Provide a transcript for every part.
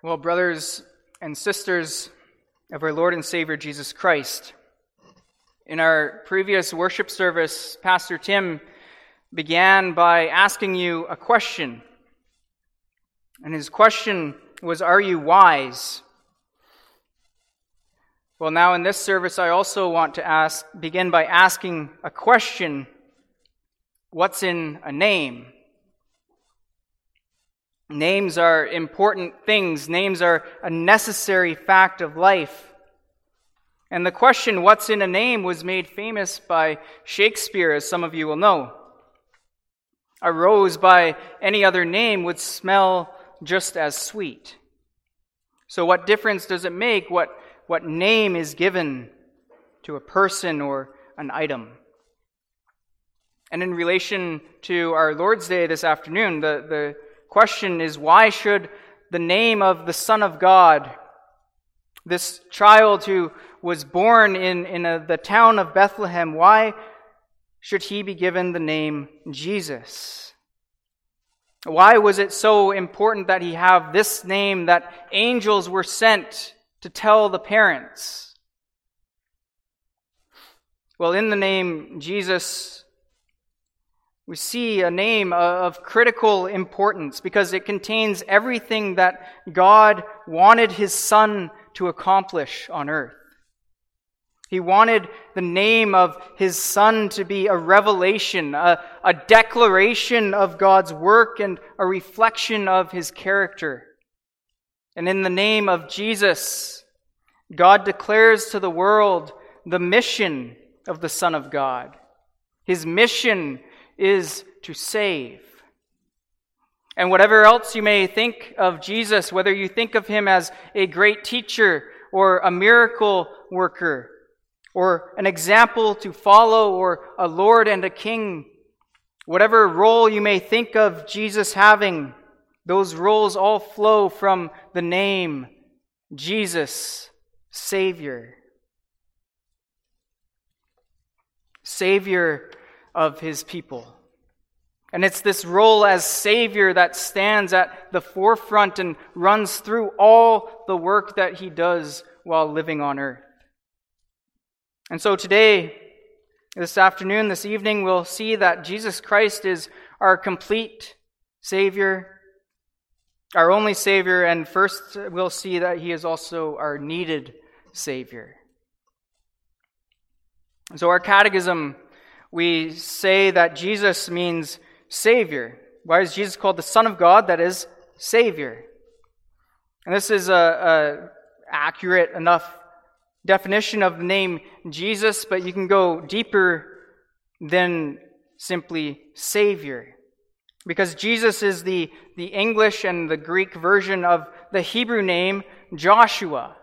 Well, brothers and sisters of our Lord and Savior Jesus Christ, in our previous worship service, Pastor Tim began by asking you a question. And his question was, Are you wise? Well, now in this service, I also want to ask, begin by asking a question What's in a name? Names are important things. Names are a necessary fact of life. And the question, what's in a name, was made famous by Shakespeare, as some of you will know. A rose by any other name would smell just as sweet. So, what difference does it make what, what name is given to a person or an item? And in relation to our Lord's Day this afternoon, the, the question is why should the name of the Son of God, this child who was born in, in a, the town of Bethlehem, why should he be given the name Jesus? Why was it so important that he have this name that angels were sent to tell the parents? Well, in the name Jesus, we see a name of critical importance because it contains everything that God wanted his son to accomplish on earth. He wanted the name of his son to be a revelation, a, a declaration of God's work, and a reflection of his character. And in the name of Jesus, God declares to the world the mission of the Son of God. His mission is to save. And whatever else you may think of Jesus, whether you think of him as a great teacher or a miracle worker or an example to follow or a Lord and a King, whatever role you may think of Jesus having, those roles all flow from the name Jesus, Savior. Savior of his people. And it's this role as Savior that stands at the forefront and runs through all the work that he does while living on earth. And so today, this afternoon, this evening, we'll see that Jesus Christ is our complete Savior, our only Savior, and first we'll see that he is also our needed Savior. So, our catechism we say that Jesus means Savior. Why is Jesus called the Son of God? That is Savior. And this is a, a accurate enough definition of the name Jesus, but you can go deeper than simply Savior. Because Jesus is the, the English and the Greek version of the Hebrew name Joshua.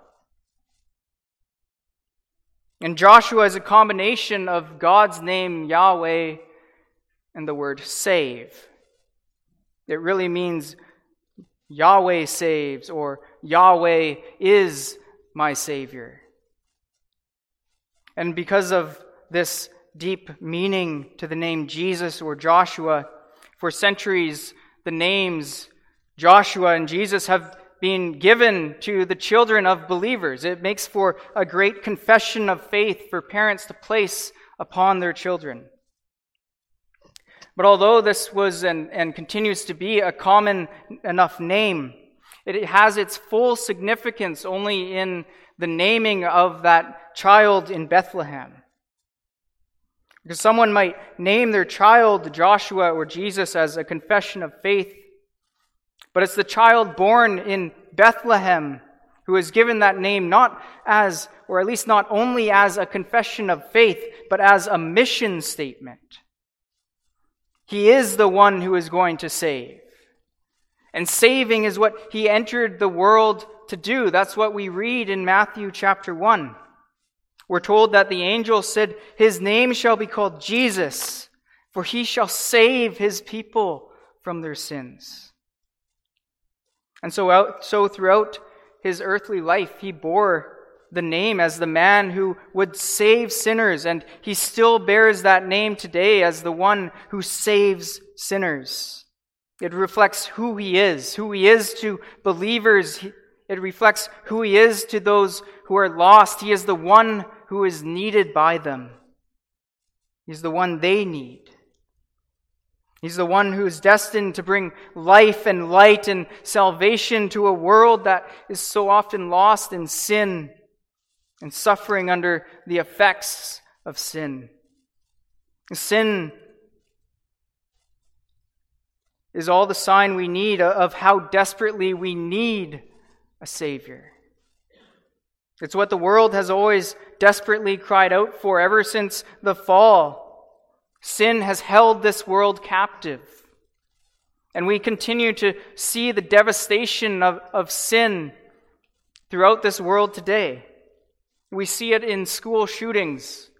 And Joshua is a combination of God's name, Yahweh, and the word save. It really means Yahweh saves or Yahweh is my Savior. And because of this deep meaning to the name Jesus or Joshua, for centuries the names Joshua and Jesus have being given to the children of believers. It makes for a great confession of faith for parents to place upon their children. But although this was and, and continues to be a common enough name, it has its full significance only in the naming of that child in Bethlehem. Because someone might name their child Joshua or Jesus as a confession of faith but it's the child born in Bethlehem who is given that name not as, or at least not only as a confession of faith, but as a mission statement. He is the one who is going to save. And saving is what he entered the world to do. That's what we read in Matthew chapter 1. We're told that the angel said, His name shall be called Jesus, for he shall save his people from their sins. And so, out, so throughout his earthly life, he bore the name as the man who would save sinners, and he still bears that name today as the one who saves sinners. It reflects who he is, who he is to believers it reflects who He is to those who are lost. He is the one who is needed by them. He's the one they need. He's the one who is destined to bring life and light and salvation to a world that is so often lost in sin and suffering under the effects of sin. Sin is all the sign we need of how desperately we need a Savior. It's what the world has always desperately cried out for ever since the fall. Sin has held this world captive. And we continue to see the devastation of, of sin throughout this world today. We see it in school shootings.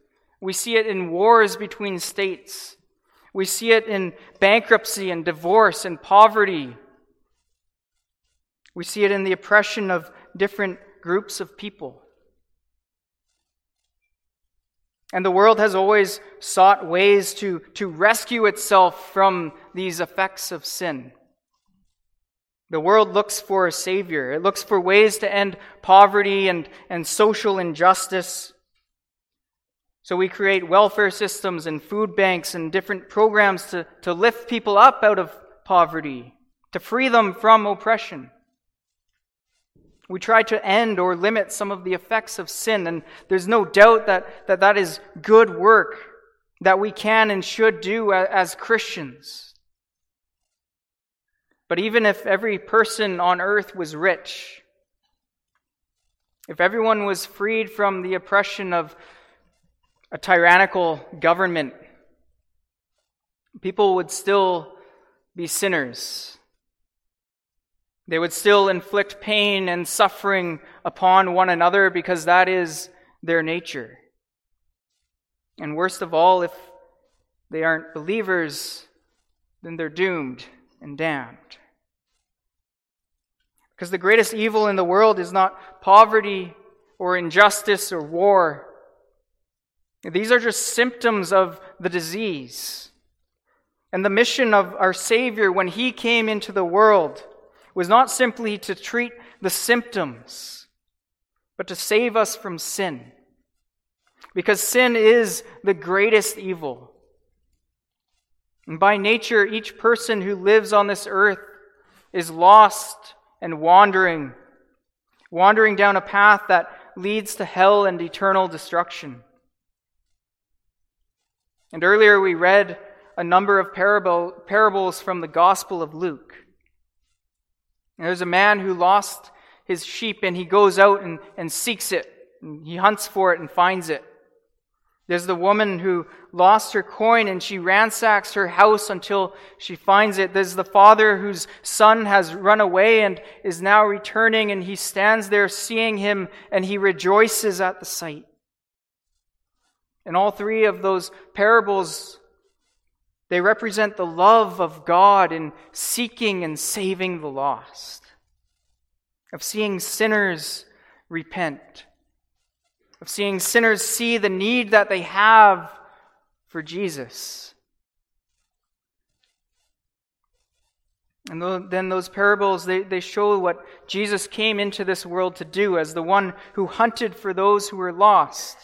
We see it in wars between states. We see it in bankruptcy and divorce and poverty. We see it in the oppression of different groups of people. And the world has always sought ways to, to rescue itself from these effects of sin. The world looks for a savior. It looks for ways to end poverty and, and social injustice. So we create welfare systems and food banks and different programs to, to lift people up out of poverty, to free them from oppression. We try to end or limit some of the effects of sin, and there's no doubt that that, that is good work that we can and should do as Christians. But even if every person on earth was rich, if everyone was freed from the oppression of a tyrannical government, people would still be sinners. They would still inflict pain and suffering upon one another because that is their nature. And worst of all, if they aren't believers, then they're doomed and damned. Because the greatest evil in the world is not poverty or injustice or war. These are just symptoms of the disease. And the mission of our Savior when He came into the world was not simply to treat the symptoms, but to save us from sin. Because sin is the greatest evil. And by nature, each person who lives on this earth is lost and wandering, wandering down a path that leads to hell and eternal destruction. And earlier we read a number of parable, parables from the Gospel of Luke. There's a man who lost his sheep and he goes out and, and seeks it. And he hunts for it and finds it. There's the woman who lost her coin and she ransacks her house until she finds it. There's the father whose son has run away and is now returning and he stands there seeing him and he rejoices at the sight. And all three of those parables, they represent the love of God in seeking and saving the lost, of seeing sinners repent of seeing sinners see the need that they have for Jesus. And then those parables, they, they show what Jesus came into this world to do as the one who hunted for those who were lost.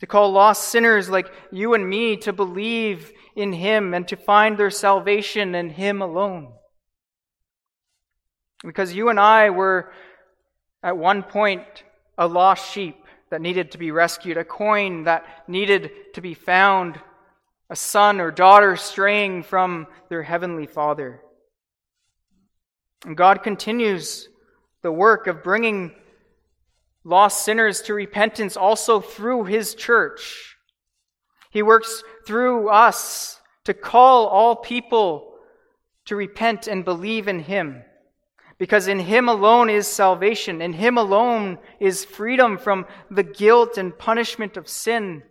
To call lost sinners like you and me to believe in Him and to find their salvation in Him alone. Because you and I were at one point a lost sheep that needed to be rescued, a coin that needed to be found, a son or daughter straying from their heavenly Father. And God continues the work of bringing lost sinners to repentance also through His church. He works through us to call all people to repent and believe in Him. Because in Him alone is salvation. In Him alone is freedom from the guilt and punishment of sin.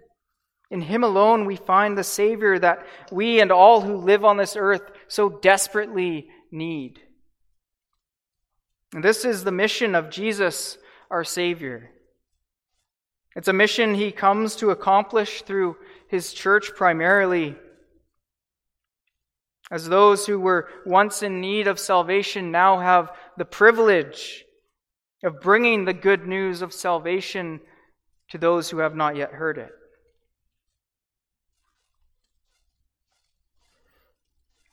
In Him alone we find the Savior that we and all who live on this earth so desperately need. And this is the mission of Jesus, our Savior. It's a mission He comes to accomplish through His church primarily as those who were once in need of salvation now have the privilege of bringing the good news of salvation to those who have not yet heard it.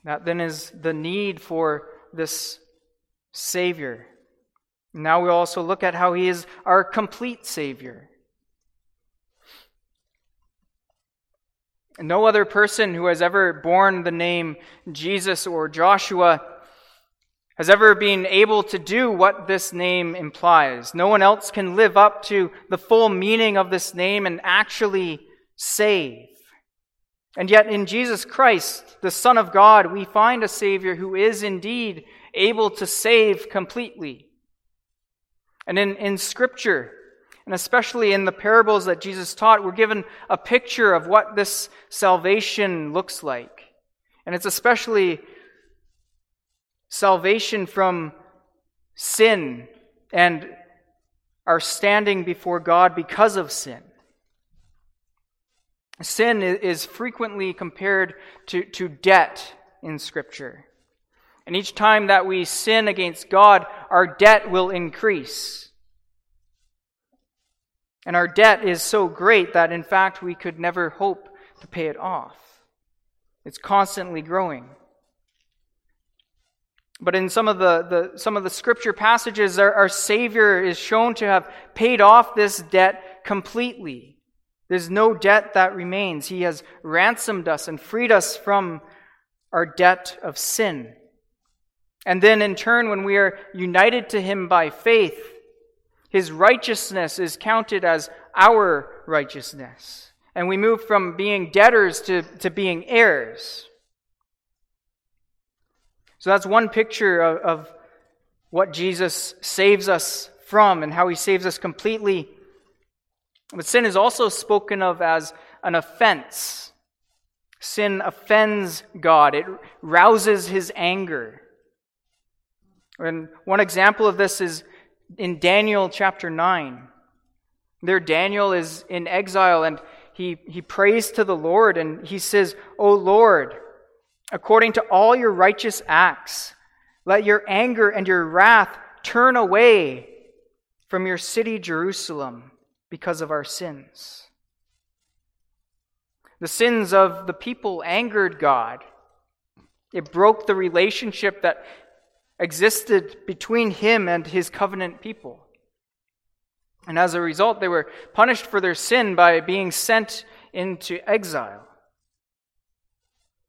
That then is the need for this Savior. Now we also look at how He is our complete Savior. No other person who has ever borne the name Jesus or Joshua has ever been able to do what this name implies. No one else can live up to the full meaning of this name and actually save. And yet, in Jesus Christ, the Son of God, we find a Savior who is indeed able to save completely. And in, in Scripture, and especially in the parables that Jesus taught, we're given a picture of what this salvation looks like. And it's especially salvation from sin and our standing before God because of sin. Sin is frequently compared to, to debt in Scripture. And each time that we sin against God, our debt will increase. And our debt is so great that, in fact, we could never hope to pay it off. It's constantly growing. But in some of the, the, some of the scripture passages, our, our Savior is shown to have paid off this debt completely. There's no debt that remains. He has ransomed us and freed us from our debt of sin. And then, in turn, when we are united to Him by faith, His righteousness is counted as our righteousness. And we move from being debtors to, to being heirs. So that's one picture of, of what Jesus saves us from and how he saves us completely. But sin is also spoken of as an offense. Sin offends God, it rouses his anger. And one example of this is in Daniel chapter 9. There, Daniel is in exile and he, he prays to the Lord and he says, O Lord, according to all your righteous acts. Let your anger and your wrath turn away from your city, Jerusalem, because of our sins. The sins of the people angered God. It broke the relationship that existed between him and his covenant people. And as a result, they were punished for their sin by being sent into exile.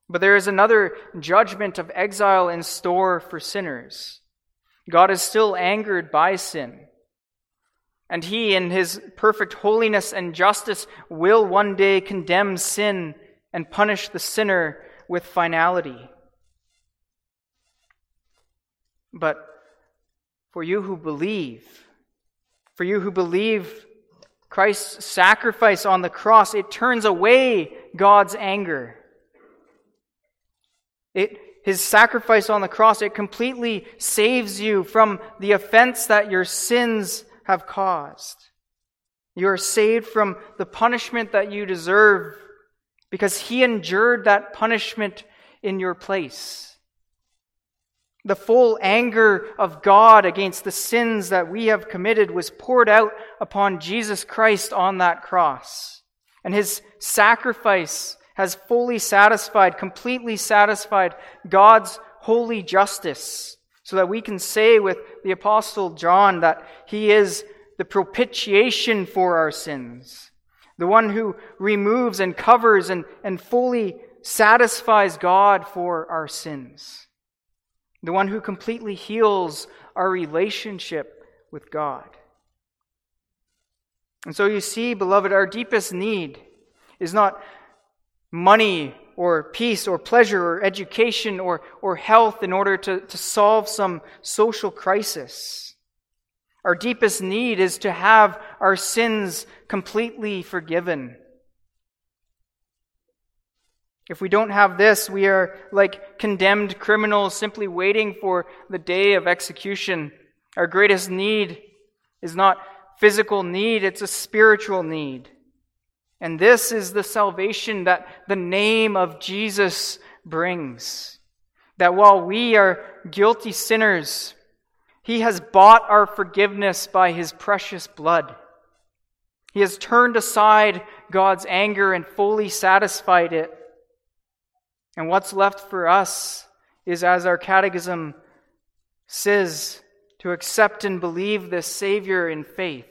But there is another judgment of exile in store for sinners. God is still angered by sin. And he, in his perfect holiness and justice, will one day condemn sin and punish the sinner with finality. But for you who believe, for you who believe Christ's sacrifice on the cross, it turns away God's anger. It, his sacrifice on the cross, it completely saves you from the offense that your sins have caused. You are saved from the punishment that you deserve because he endured that punishment in your place. The full anger of God against the sins that we have committed was poured out upon Jesus Christ on that cross. And his sacrifice has fully satisfied, completely satisfied God's holy justice, so that we can say with the Apostle John that he is the propitiation for our sins, the one who removes and covers and, and fully satisfies God for our sins, the one who completely heals our relationship with God. And so you see, beloved, our deepest need is not money or peace or pleasure or education or, or health in order to, to solve some social crisis. Our deepest need is to have our sins completely forgiven. If we don't have this, we are like condemned criminals simply waiting for the day of execution. Our greatest need is not physical need, it's a spiritual need. And this is the salvation that the name of Jesus brings. That while we are guilty sinners, He has bought our forgiveness by his precious blood. He has turned aside God's anger and fully satisfied it. And what's left for us is, as our catechism says, to accept and believe this Savior in faith.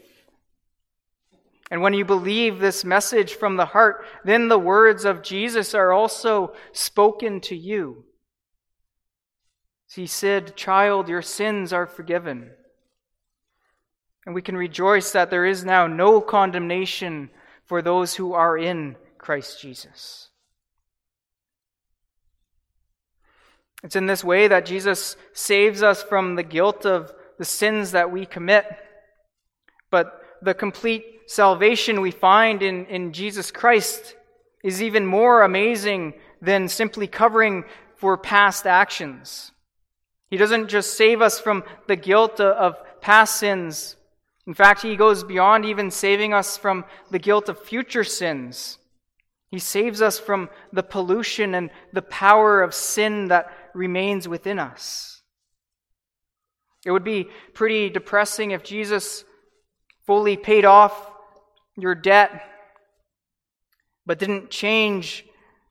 And when you believe this message from the heart, then the words of Jesus are also spoken to you. He said, Child, your sins are forgiven. And we can rejoice that there is now no condemnation for those who are in Christ Jesus. It's in this way that Jesus saves us from the guilt of the sins that we commit. But the complete salvation we find in, in Jesus Christ is even more amazing than simply covering for past actions. He doesn't just save us from the guilt of past sins. In fact, he goes beyond even saving us from the guilt of future sins. He saves us from the pollution and the power of sin that remains within us. It would be pretty depressing if Jesus fully paid off your debt but didn't change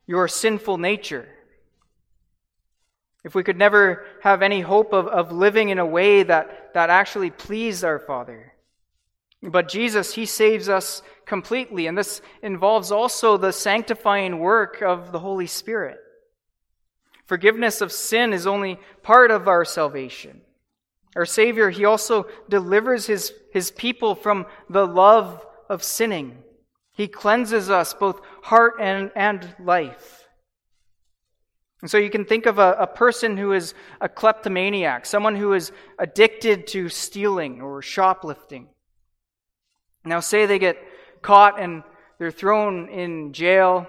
your sinful nature. If we could never have any hope of, of living in a way that, that actually pleased our Father. But Jesus, He saves us completely, and this involves also the sanctifying work of the Holy Spirit. Forgiveness of sin is only part of our salvation. Our Savior, He also delivers His, his people from the love of sinning. He cleanses us, both heart and, and life. And so you can think of a, a person who is a kleptomaniac, someone who is addicted to stealing or shoplifting. Now, say they get caught and they're thrown in jail.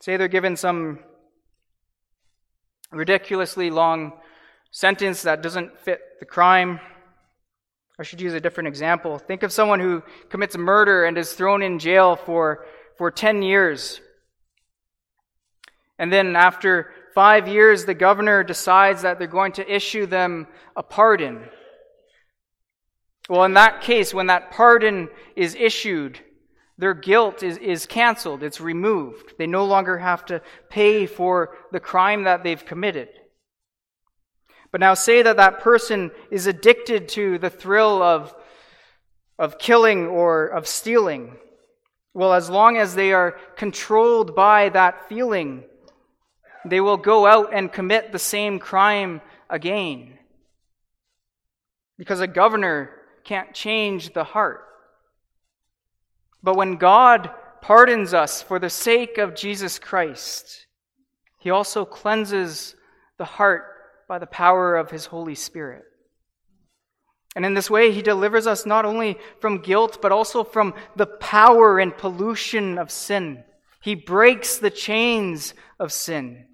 Say they're given some ridiculously long sentence that doesn't fit the crime. I should use a different example. Think of someone who commits murder and is thrown in jail for, for 10 years. And then after five years, the governor decides that they're going to issue them a pardon. Well, in that case, when that pardon is issued, their guilt is, is canceled, it's removed. They no longer have to pay for the crime that they've committed. But now, say that that person is addicted to the thrill of, of killing or of stealing. Well, as long as they are controlled by that feeling, they will go out and commit the same crime again. Because a governor can't change the heart. But when God pardons us for the sake of Jesus Christ, he also cleanses the heart by the power of his Holy Spirit. And in this way, he delivers us not only from guilt, but also from the power and pollution of sin. He breaks the chains of sin.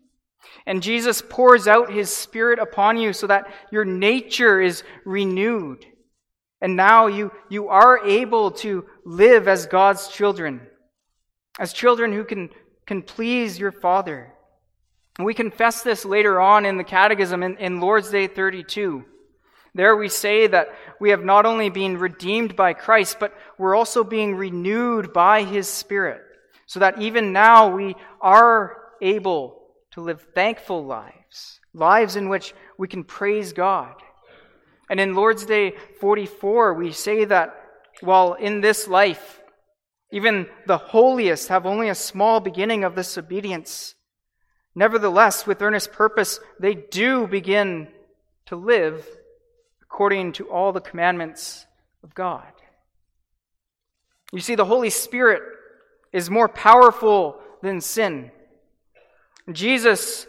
And Jesus pours out his Spirit upon you so that your nature is renewed. And now you, you are able to live as God's children, as children who can, can please your Father. And we confess this later on in the Catechism in, in Lord's Day 32. There we say that we have not only been redeemed by Christ, but we're also being renewed by His Spirit, so that even now we are able to live thankful lives, lives in which we can praise God. And in Lord's Day 44, we say that while in this life, even the holiest have only a small beginning of this obedience, nevertheless, with earnest purpose, they do begin to live according to all the commandments of God. You see, the Holy Spirit is more powerful than sin. Jesus,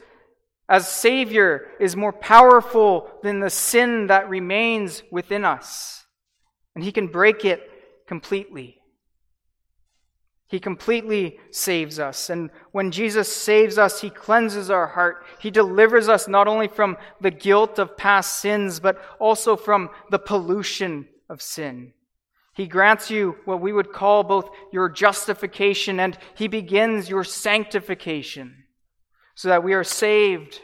as Savior, is more powerful than the sin that remains within us. And He can break it completely. He completely saves us. And when Jesus saves us, He cleanses our heart. He delivers us not only from the guilt of past sins, but also from the pollution of sin. He grants you what we would call both your justification and He begins your sanctification so that we are saved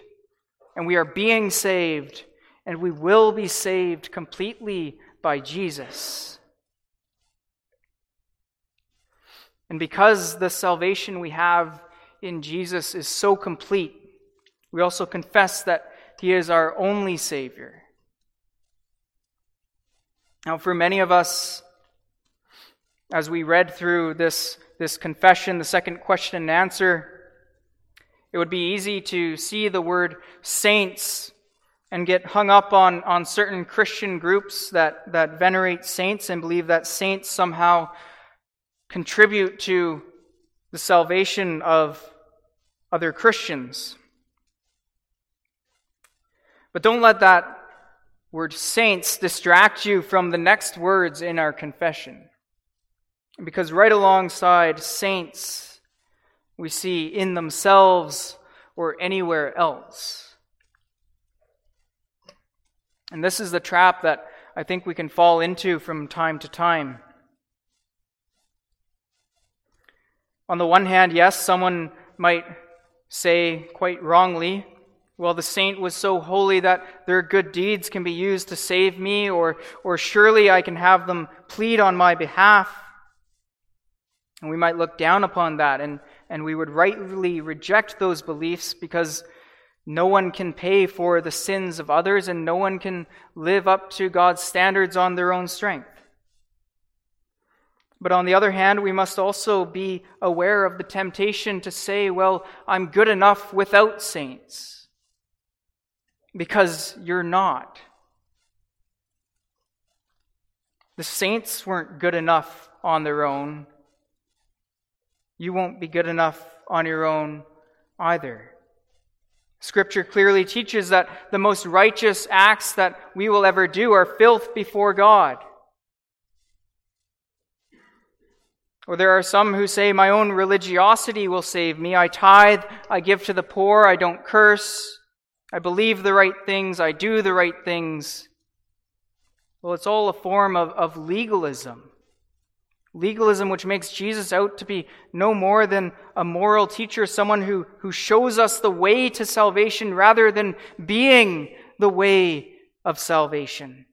and we are being saved and we will be saved completely by Jesus. And because the salvation we have in Jesus is so complete, we also confess that He is our only Savior. Now, for many of us, as we read through this, this confession, the second question and answer, it would be easy to see the word saints and get hung up on, on certain Christian groups that, that venerate saints and believe that saints somehow contribute to the salvation of other Christians. But don't let that word saints distract you from the next words in our confession. Because right alongside saints, we see in themselves or anywhere else. And this is the trap that I think we can fall into from time to time. On the one hand, yes, someone might say quite wrongly, well, the saint was so holy that their good deeds can be used to save me, or, or surely I can have them plead on my behalf. And we might look down upon that, and, and we would rightly reject those beliefs because no one can pay for the sins of others, and no one can live up to God's standards on their own strength. But on the other hand, we must also be aware of the temptation to say, well, I'm good enough without saints because you're not. The saints weren't good enough on their own. You won't be good enough on your own either. Scripture clearly teaches that the most righteous acts that we will ever do are filth before God. Or there are some who say, My own religiosity will save me. I tithe, I give to the poor, I don't curse. I believe the right things, I do the right things. Well, it's all a form of, of legalism. Legalism, which makes Jesus out to be no more than a moral teacher, someone who, who shows us the way to salvation rather than being the way of salvation.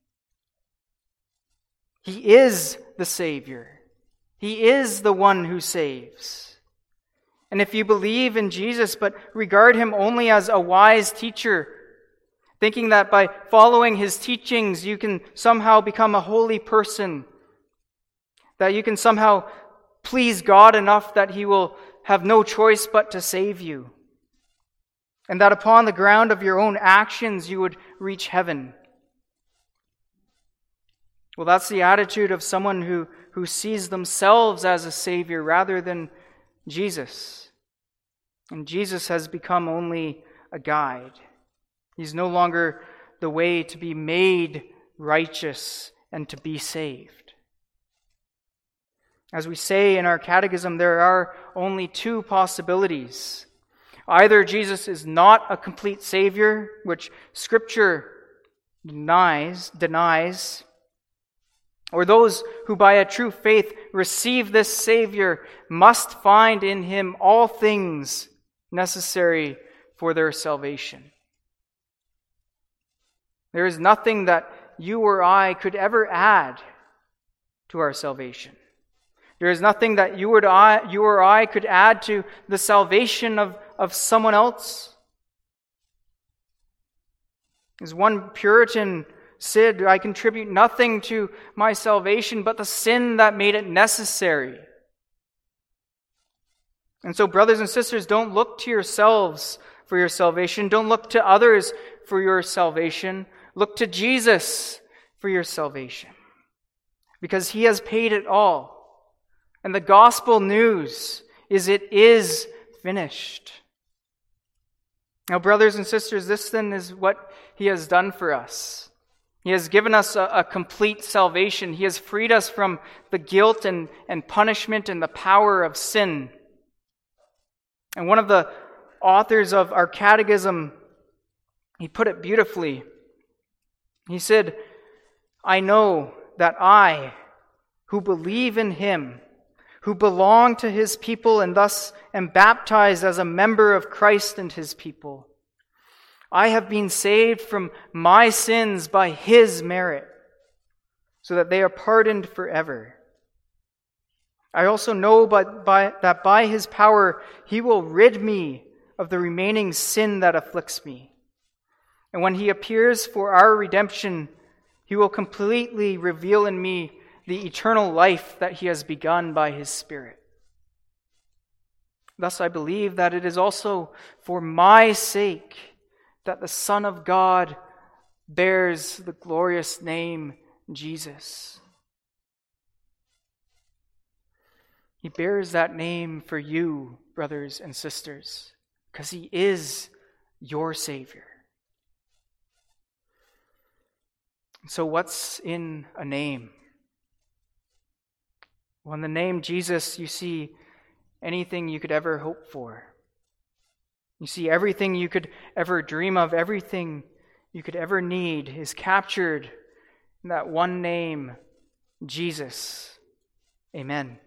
He is the Savior, He is the one who saves. And if you believe in Jesus but regard him only as a wise teacher, thinking that by following his teachings you can somehow become a holy person, that you can somehow please God enough that he will have no choice but to save you, and that upon the ground of your own actions you would reach heaven. Well, that's the attitude of someone who, who sees themselves as a Savior rather than Jesus. And Jesus has become only a guide. He's no longer the way to be made righteous and to be saved. As we say in our catechism, there are only two possibilities. Either Jesus is not a complete Savior, which Scripture denies, denies, or those who by a true faith receive this Savior must find in him all things necessary for their salvation. There is nothing that you or I could ever add to our salvation. There is nothing that you or I, you or I could add to the salvation of, of someone else. As one Puritan said, I contribute nothing to my salvation but the sin that made it necessary. And so, brothers and sisters, don't look to yourselves for your salvation. Don't look to others for your salvation. Look to Jesus for your salvation. Because he has paid it all. And the gospel news is it is finished. Now, brothers and sisters, this then is what he has done for us. He has given us a, a, complete salvation. He has freed us from the guilt and, and punishment and the power of sin. And one of the authors of our catechism, he put it beautifully. He said, I know that I, who believe in him, who belong to his people and thus am baptized as a member of Christ and his people, I have been saved from my sins by his merit, so that they are pardoned forever. I also know but by, that by his power he will rid me of the remaining sin that afflicts me. And when he appears for our redemption, he will completely reveal in me the eternal life that he has begun by his Spirit. Thus, I believe that it is also for my sake that the Son of God bears the glorious name Jesus. He bears that name for you, brothers and sisters, because he is your Savior. So, what's in a name? Well, in the name Jesus, you see anything you could ever hope for. You see, everything you could ever dream of, everything you could ever need is captured in that one name, Jesus. Amen.